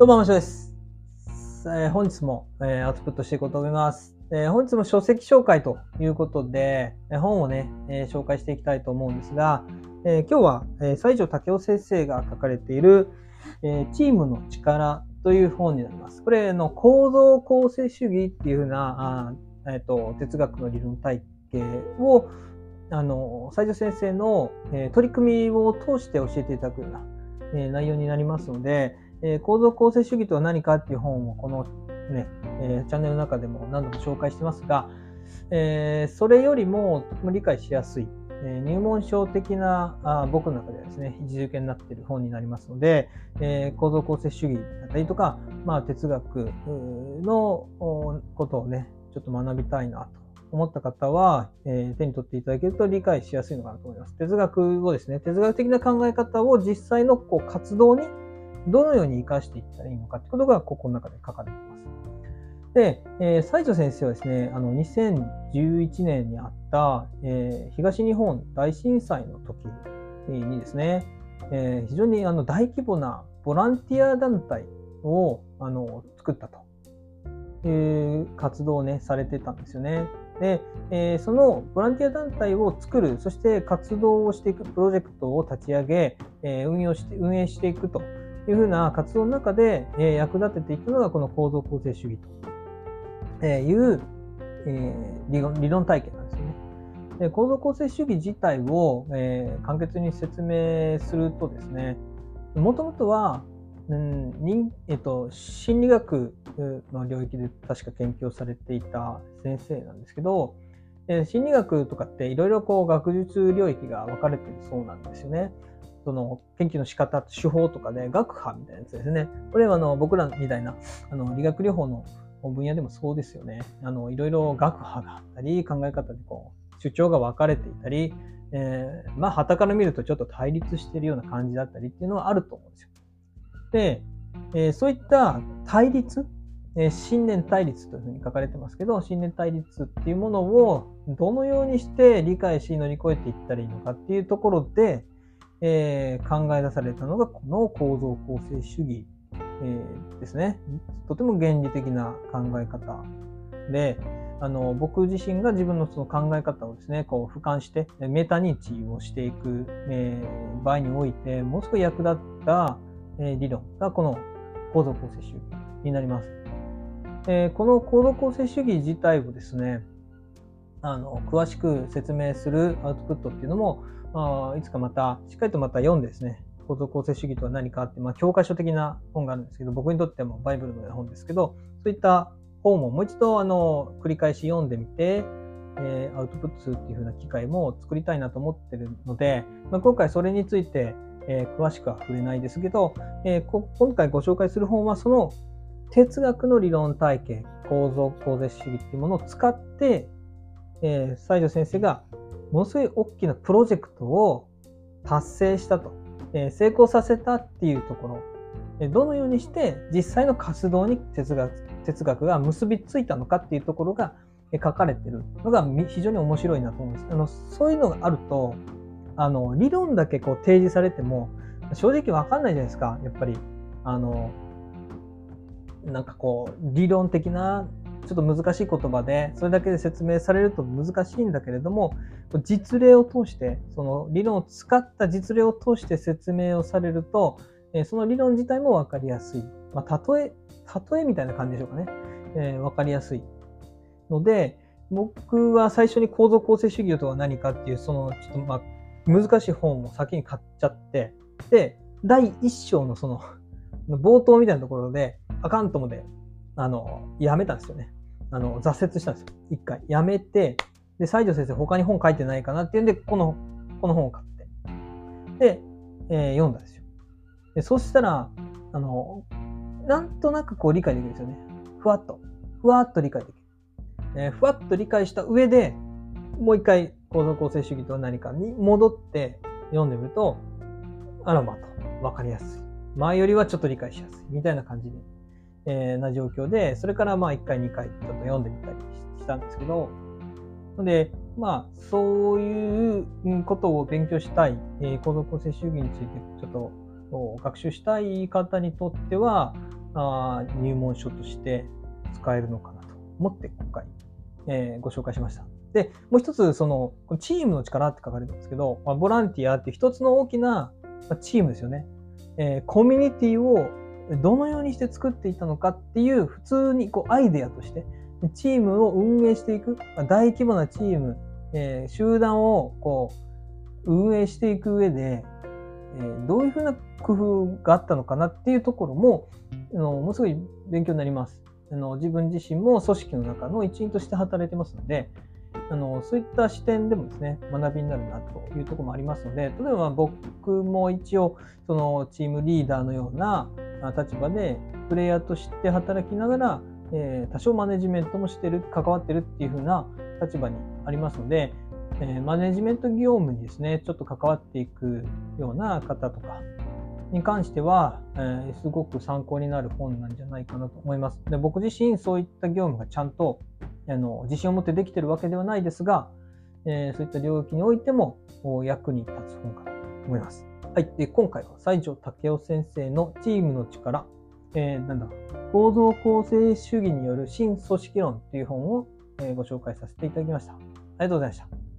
どうも、マショです。えー、本日も、えー、アウトプットしていこうと思います。えー、本日も書籍紹介ということで、え本をね、え紹介していきたいと思うんですが、え今日は、え西条武雄先生が書かれている、えチームの力という本になります。これの構造構成主義っていうふうな、あえっ、と、哲学の理論体系を、あの、西条先生の、え取り組みを通して教えていただくような、え内容になりますので、え構造構成主義とは何かっていう本をこのね、えー、チャンネルの中でも何度も紹介してますが、えー、それよりも理解しやすい、えー、入門書的なあ僕の中ではですね、位置づけになっている本になりますので、えー、構造構成主義だったりとか、まあ、哲学のことをね、ちょっと学びたいなと思った方は、えー、手に取っていただけると理解しやすいのかなと思います。哲学をですね、哲学的な考え方を実際のこう活動にどのように活かしていったらいいのかってことが、ここの中で書かれています。で、えー、西条先生はですね、あの、2011年にあった、えー、東日本大震災の時にですね、えー、非常にあの大規模なボランティア団体をあの作ったという活動をね、されてたんですよね。で、えー、そのボランティア団体を作る、そして活動をしていくプロジェクトを立ち上げ、えー、運用して、運営していくというふうな活動の中で、え、役立てていくのがこの構造構成主義という、え、理論理論体系なんですね。で構造構成主義自体を、え、簡潔に説明するとですね、もともとは、うん人えっと、心理学の領域で確か研究されていた先生なんですけど、え心理学とかっていろいろこう学術領域が分かれてるそうなんですよね。その研究の仕方、手法とかで、学派みたいなやつですね。これはあの僕らみたいなあの理学療法の分野でもそうですよね。あのいろいろ学派があったり、考え方でこう主張が分かれていたり、えー、まあ、旗から見るとちょっと対立しているような感じだったりっていうのはあると思うんですよ。で、えー、そういった対立、えー、信念対立というふうに書かれてますけど、信念対立っていうものをどのようにして理解し乗り越えていったらいいのかっていうところで、えー、考え出されたのがこの構造構成主義、えー、ですね。とても原理的な考え方で、あの僕自身が自分のその考え方をですね、こう俯瞰してメタ認知をしていく、えー、場合において、ものすごい役立った、えー、理論がこの構造構成主義になります。えー、この構造構成主義自体をですね、あの詳しく説明するアウトプットっていうのも、あいつかまた、しっかりとまた読んでですね、構造構成主義とは何かって、まあ、教科書的な本があるんですけど、僕にとってもバイブルのような本ですけど、そういった本ももう一度、あの、繰り返し読んでみて、えー、アウトプットするっていう風な機会も作りたいなと思ってるので、まあ、今回それについて、えー、詳しくは触れないですけど、えー、今回ご紹介する本はその哲学の理論体系、構造構成主義っていうものを使って、えー、西条先生がものすごい大きなプロジェクトを達成したと、え、成功させたっていうところ、えどのようにして実際の活動に哲学哲学が結びついたのかっていうところが書かれてるのが非常に面白いなと思うんです。あのそういうのがあると、あの理論だけこう提示されても正直わかんないじゃないですか、やっぱり。あのなんかこう理論的なちょっと難しい言葉で、それだけで説明されると難しいんだけれども、実例を通して、その理論を使った実例を通して説明をされると、その理論自体もわかりやすい。まあ、例え、例えみたいな感じでしょうかね。えー、わかりやすい。ので、僕は最初に構造構成主義とは何かっていう、その、ちょっとまあ、難しい本を先に買っちゃって、で、第一章のその、冒頭みたいなところで、あかんともで、あの、やめたんですよね。あの、挫折したんですよ。一回。やめて、で、西条先生他に本書いてないかなっていうんで、この、この本を買って。で、えー、読んだんですよ。で、そしたら、あの、なんとなくこう理解できるんですよね。ふわっと。ふわっと理解できる。えー、ふわっと理解した上で、もう一回構造構成主義とは何かに戻って読んでみると、あらまと、わかりやすい。前よりはちょっと理解しやすい。みたいな感じでえー、な状況で、それからまあ1回2回ちょっと読んでみたりしたんですけど、で、まあ、そういうことを勉強したい、えー、構造構成主義についてちょっと学習したい方にとっては、あ入門書として使えるのかなと思って今回、えー、ご紹介しました。で、もう一つ、その、チームの力って書かれてますけど、まあ、ボランティアって一つの大きなチームですよね。えー、コミュニティをどのようにして作っていたのかっていう普通にこうアイデアとしてチームを運営していく、大規模なチーム、えー、集団をこう運営していく上で、えー、どういうふうな工夫があったのかなっていうところも、あのものすごい勉強になります。あの自分自身も組織の中の一員として働いてますので、あのそういった視点でもですね、学びになるなというところもありますので、例えば僕も一応、そのチームリーダーのような立場で、プレイヤーとして働きながら、えー、多少マネジメントもしてる、関わってるっていう風な立場にありますので、えー、マネジメント業務にですね、ちょっと関わっていくような方とかに関しては、えー、すごく参考になる本なんじゃないかなと思います。で僕自身そういった業務がちゃんとあの自信を持ってできてるわけではないですが、え、そういった領域においても役に立つ本かなと思います。はい。で、今回は西条武雄先生のチームの力、えー、なんだ、構造構成主義による新組織論という本を、えー、ご紹介させていただきました。ありがとうございました。